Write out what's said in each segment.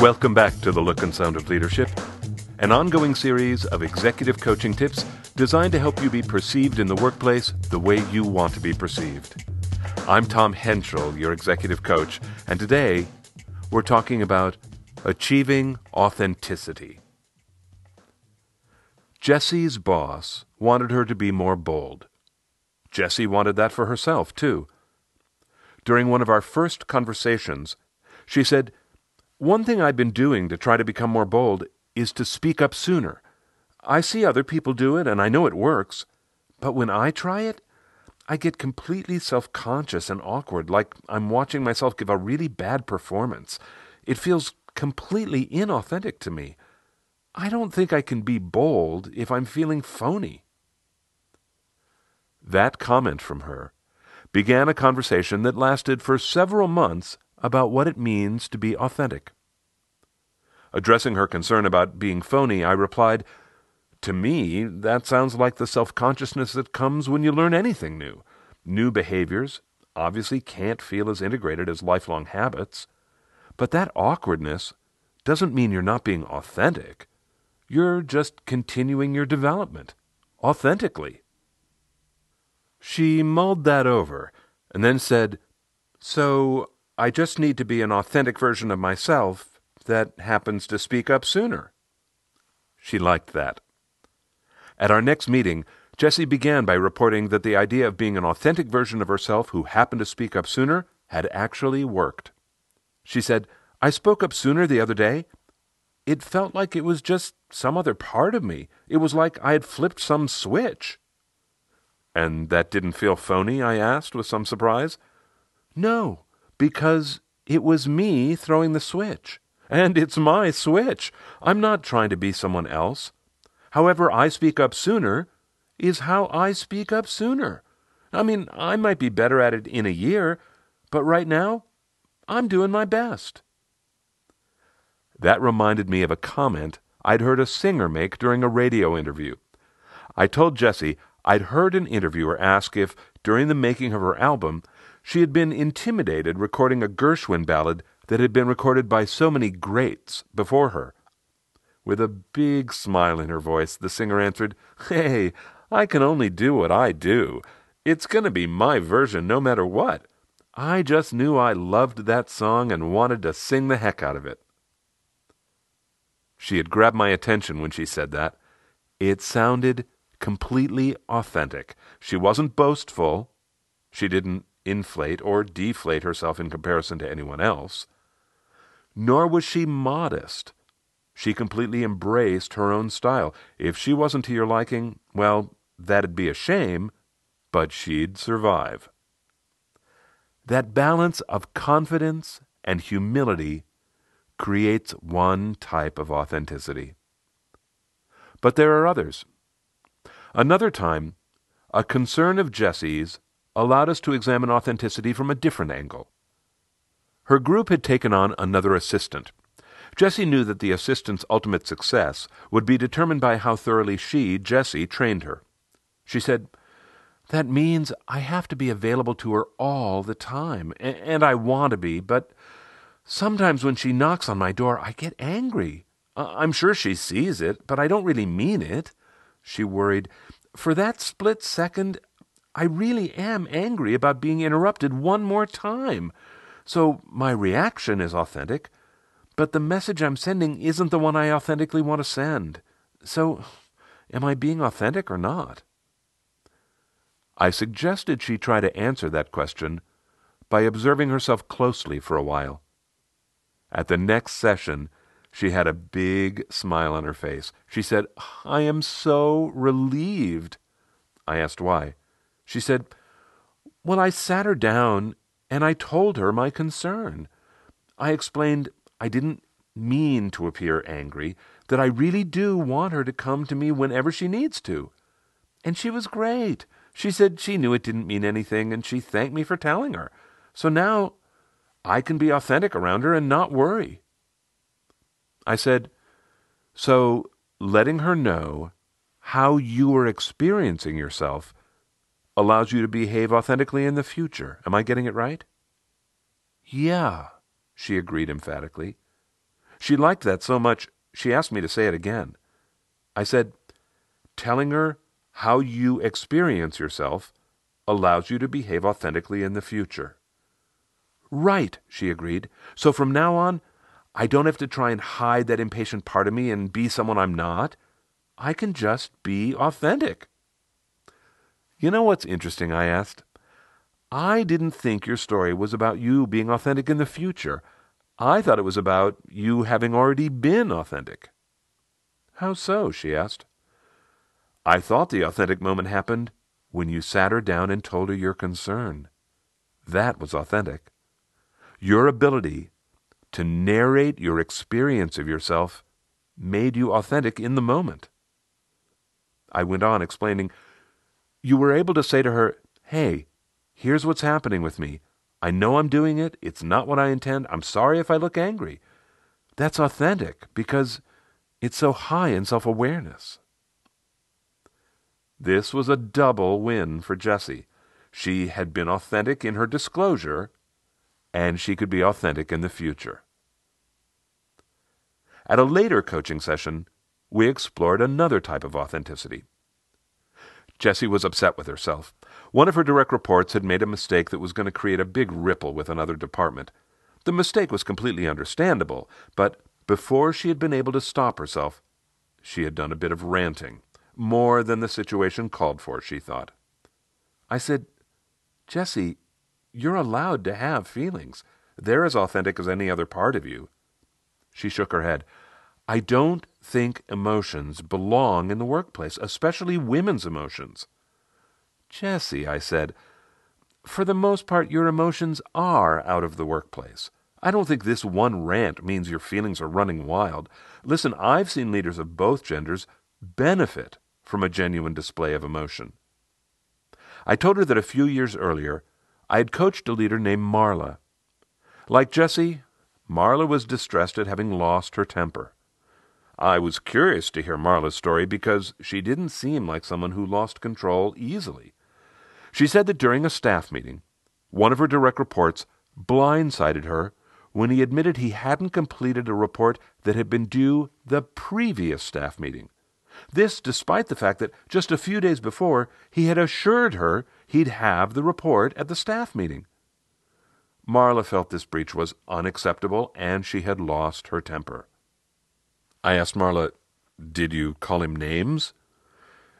Welcome back to The Look and Sound of Leadership, an ongoing series of executive coaching tips designed to help you be perceived in the workplace the way you want to be perceived. I'm Tom Henschel, your executive coach, and today we're talking about achieving authenticity. Jessie's boss wanted her to be more bold. Jessie wanted that for herself, too. During one of our first conversations, she said, One thing I've been doing to try to become more bold is to speak up sooner. I see other people do it and I know it works, but when I try it, I get completely self conscious and awkward, like I'm watching myself give a really bad performance. It feels completely inauthentic to me. I don't think I can be bold if I'm feeling phony. That comment from her began a conversation that lasted for several months about what it means to be authentic. Addressing her concern about being phony, I replied, To me, that sounds like the self consciousness that comes when you learn anything new. New behaviors obviously can't feel as integrated as lifelong habits. But that awkwardness doesn't mean you're not being authentic. You're just continuing your development authentically. She mulled that over and then said, So I just need to be an authentic version of myself that happens to speak up sooner. She liked that. At our next meeting, Jessie began by reporting that the idea of being an authentic version of herself who happened to speak up sooner had actually worked. She said, I spoke up sooner the other day. It felt like it was just some other part of me. It was like I had flipped some switch. And that didn't feel phony? I asked with some surprise. No, because it was me throwing the switch. And it's my switch. I'm not trying to be someone else. However, I speak up sooner is how I speak up sooner. I mean, I might be better at it in a year, but right now, I'm doing my best. That reminded me of a comment I'd heard a singer make during a radio interview. I told Jessie I'd heard an interviewer ask if, during the making of her album, she had been intimidated recording a Gershwin ballad that had been recorded by so many greats before her. With a big smile in her voice, the singer answered, Hey, I can only do what I do. It's going to be my version no matter what. I just knew I loved that song and wanted to sing the heck out of it. She had grabbed my attention when she said that. It sounded completely authentic. She wasn't boastful. She didn't inflate or deflate herself in comparison to anyone else. Nor was she modest. She completely embraced her own style. If she wasn't to your liking, well, that'd be a shame, but she'd survive. That balance of confidence and humility creates one type of authenticity. But there are others. Another time, a concern of Jessie's allowed us to examine authenticity from a different angle. Her group had taken on another assistant. Jessie knew that the assistant's ultimate success would be determined by how thoroughly she, Jessie, trained her. She said, That means I have to be available to her all the time, and I want to be, but sometimes when she knocks on my door, I get angry. I'm sure she sees it, but I don't really mean it she worried. For that split second, I really am angry about being interrupted one more time. So my reaction is authentic, but the message I'm sending isn't the one I authentically want to send. So, am I being authentic or not? I suggested she try to answer that question by observing herself closely for a while. At the next session, she had a big smile on her face. She said, I am so relieved. I asked why. She said, Well, I sat her down and I told her my concern. I explained I didn't mean to appear angry, that I really do want her to come to me whenever she needs to. And she was great. She said she knew it didn't mean anything, and she thanked me for telling her. So now I can be authentic around her and not worry. I said, So letting her know how you are experiencing yourself allows you to behave authentically in the future. Am I getting it right? Yeah, she agreed emphatically. She liked that so much, she asked me to say it again. I said, telling her how you experience yourself allows you to behave authentically in the future. Right, she agreed. So from now on, I don't have to try and hide that impatient part of me and be someone I'm not. I can just be authentic. You know what's interesting? I asked. I didn't think your story was about you being authentic in the future. I thought it was about you having already been authentic. How so? she asked. I thought the authentic moment happened when you sat her down and told her your concern. That was authentic. Your ability to narrate your experience of yourself made you authentic in the moment. I went on explaining, You were able to say to her, Hey, here's what's happening with me. I know I'm doing it. It's not what I intend. I'm sorry if I look angry. That's authentic because it's so high in self awareness. This was a double win for Jessie. She had been authentic in her disclosure, and she could be authentic in the future. At a later coaching session, we explored another type of authenticity. Jessie was upset with herself. One of her direct reports had made a mistake that was going to create a big ripple with another department. The mistake was completely understandable, but before she had been able to stop herself, she had done a bit of ranting. More than the situation called for, she thought. I said, Jessie, you're allowed to have feelings. They're as authentic as any other part of you. She shook her head. I don't think emotions belong in the workplace, especially women's emotions. Jessie, I said, for the most part, your emotions are out of the workplace. I don't think this one rant means your feelings are running wild. Listen, I've seen leaders of both genders benefit from a genuine display of emotion. I told her that a few years earlier, I had coached a leader named Marla. Like Jessie, Marla was distressed at having lost her temper. I was curious to hear Marla's story because she didn't seem like someone who lost control easily. She said that during a staff meeting, one of her direct reports blindsided her when he admitted he hadn't completed a report that had been due the previous staff meeting. This despite the fact that just a few days before he had assured her he'd have the report at the staff meeting. Marla felt this breach was unacceptable and she had lost her temper. I asked Marla, Did you call him names?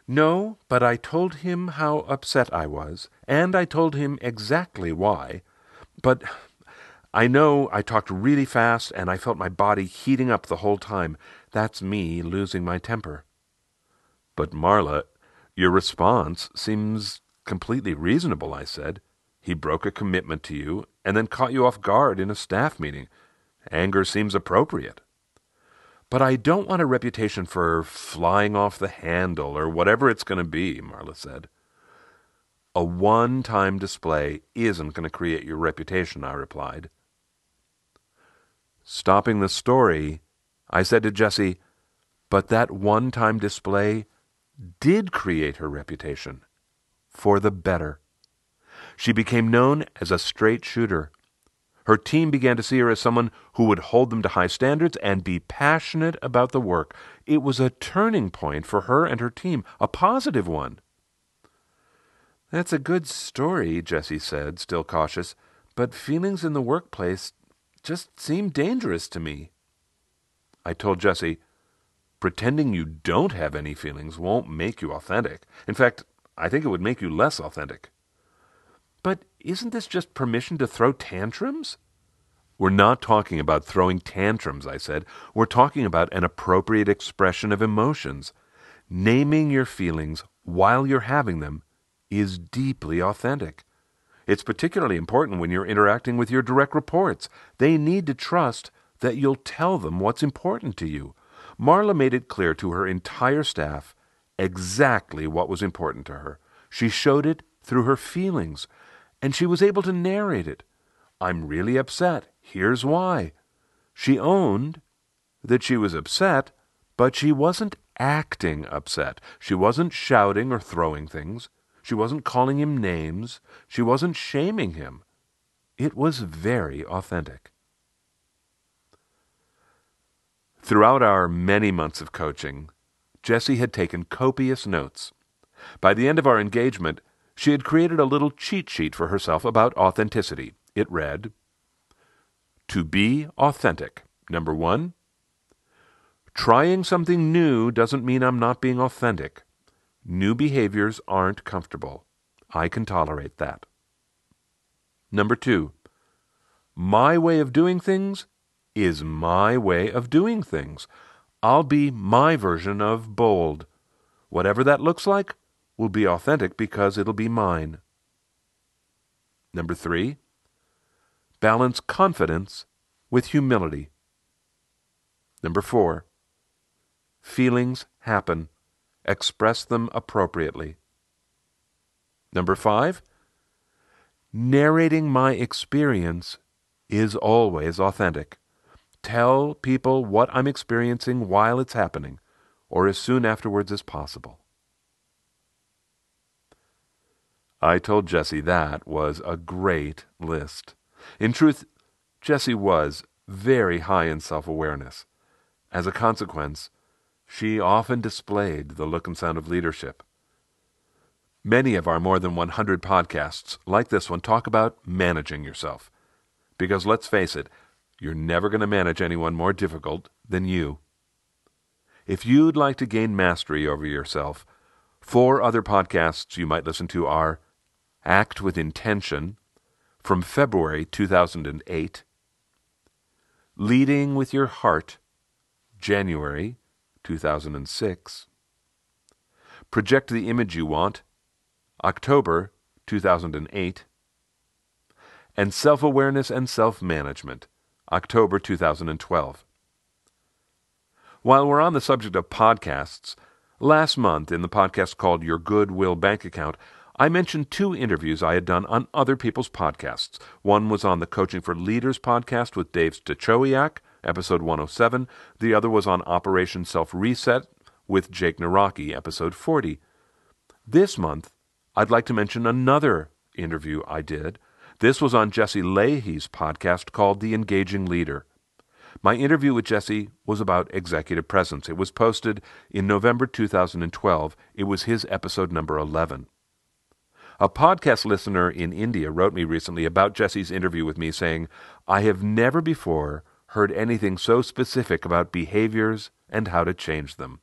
No, but I told him how upset I was, and I told him exactly why. But I know I talked really fast and I felt my body heating up the whole time. That's me losing my temper. But Marla, your response seems completely reasonable, I said. He broke a commitment to you and then caught you off guard in a staff meeting. Anger seems appropriate. But I don't want a reputation for flying off the handle or whatever it's going to be, Marla said. A one time display isn't going to create your reputation, I replied. Stopping the story, I said to Jessie, but that one time display did create her reputation for the better. She became known as a straight shooter. Her team began to see her as someone who would hold them to high standards and be passionate about the work. It was a turning point for her and her team, a positive one. That's a good story, Jessie said, still cautious, but feelings in the workplace just seem dangerous to me. I told Jessie, Pretending you don't have any feelings won't make you authentic. In fact, I think it would make you less authentic. Isn't this just permission to throw tantrums? We're not talking about throwing tantrums, I said. We're talking about an appropriate expression of emotions. Naming your feelings while you're having them is deeply authentic. It's particularly important when you're interacting with your direct reports. They need to trust that you'll tell them what's important to you. Marla made it clear to her entire staff exactly what was important to her. She showed it through her feelings, and she was able to narrate it. I'm really upset. Here's why. She owned that she was upset, but she wasn't acting upset. She wasn't shouting or throwing things. She wasn't calling him names. She wasn't shaming him. It was very authentic. Throughout our many months of coaching, Jessie had taken copious notes. By the end of our engagement, she had created a little cheat sheet for herself about authenticity. It read To be authentic. Number one, trying something new doesn't mean I'm not being authentic. New behaviors aren't comfortable. I can tolerate that. Number two, my way of doing things is my way of doing things. I'll be my version of bold. Whatever that looks like will be authentic because it'll be mine. Number three, balance confidence with humility. Number four, feelings happen. Express them appropriately. Number five, narrating my experience is always authentic. Tell people what I'm experiencing while it's happening, or as soon afterwards as possible. I told Jessie that was a great list. In truth, Jessie was very high in self awareness. As a consequence, she often displayed the look and sound of leadership. Many of our more than 100 podcasts, like this one, talk about managing yourself. Because let's face it, you're never going to manage anyone more difficult than you. If you'd like to gain mastery over yourself, four other podcasts you might listen to are Act with Intention from February 2008, Leading with Your Heart, January 2006, Project the Image You Want, October 2008, and Self Awareness and Self Management, October 2012. While we're on the subject of podcasts, last month in the podcast called Your Goodwill Bank Account, I mentioned two interviews I had done on other people's podcasts. One was on the Coaching for Leaders podcast with Dave Stachowiak, episode 107. The other was on Operation Self Reset with Jake Nawrocki, episode 40. This month, I'd like to mention another interview I did this was on Jesse Lahey's podcast called The Engaging Leader. My interview with Jesse was about executive presence. It was posted in November 2012. It was his episode number 11. A podcast listener in India wrote me recently about Jesse's interview with me saying, I have never before heard anything so specific about behaviors and how to change them.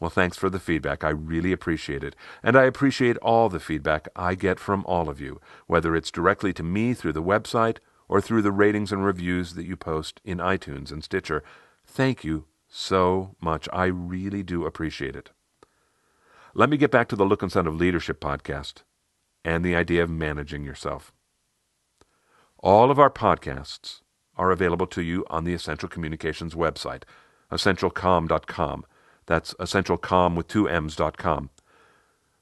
Well, thanks for the feedback. I really appreciate it. And I appreciate all the feedback I get from all of you, whether it's directly to me through the website or through the ratings and reviews that you post in iTunes and Stitcher. Thank you so much. I really do appreciate it. Let me get back to the Look and Sound of Leadership podcast and the idea of managing yourself. All of our podcasts are available to you on the Essential Communications website, essentialcomm.com. That's essentialcom with two M's.com.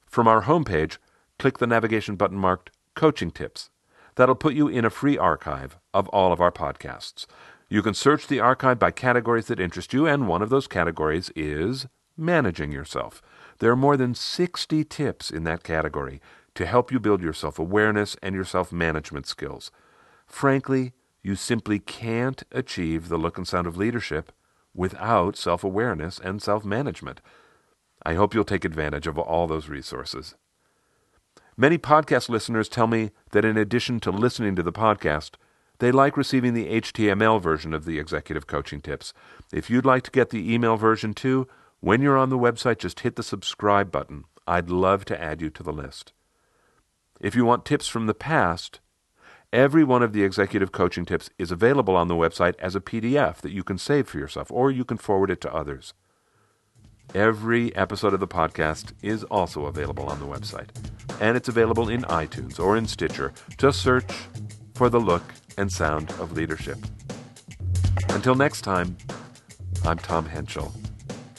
From our homepage, click the navigation button marked Coaching Tips. That'll put you in a free archive of all of our podcasts. You can search the archive by categories that interest you, and one of those categories is managing yourself. There are more than 60 tips in that category to help you build your self awareness and your self management skills. Frankly, you simply can't achieve the look and sound of leadership without self awareness and self management. I hope you'll take advantage of all those resources. Many podcast listeners tell me that in addition to listening to the podcast, they like receiving the HTML version of the executive coaching tips. If you'd like to get the email version too, when you're on the website, just hit the subscribe button. I'd love to add you to the list. If you want tips from the past, Every one of the executive coaching tips is available on the website as a PDF that you can save for yourself or you can forward it to others. Every episode of the podcast is also available on the website, and it's available in iTunes or in Stitcher. Just search for the look and sound of leadership. Until next time, I'm Tom Henschel.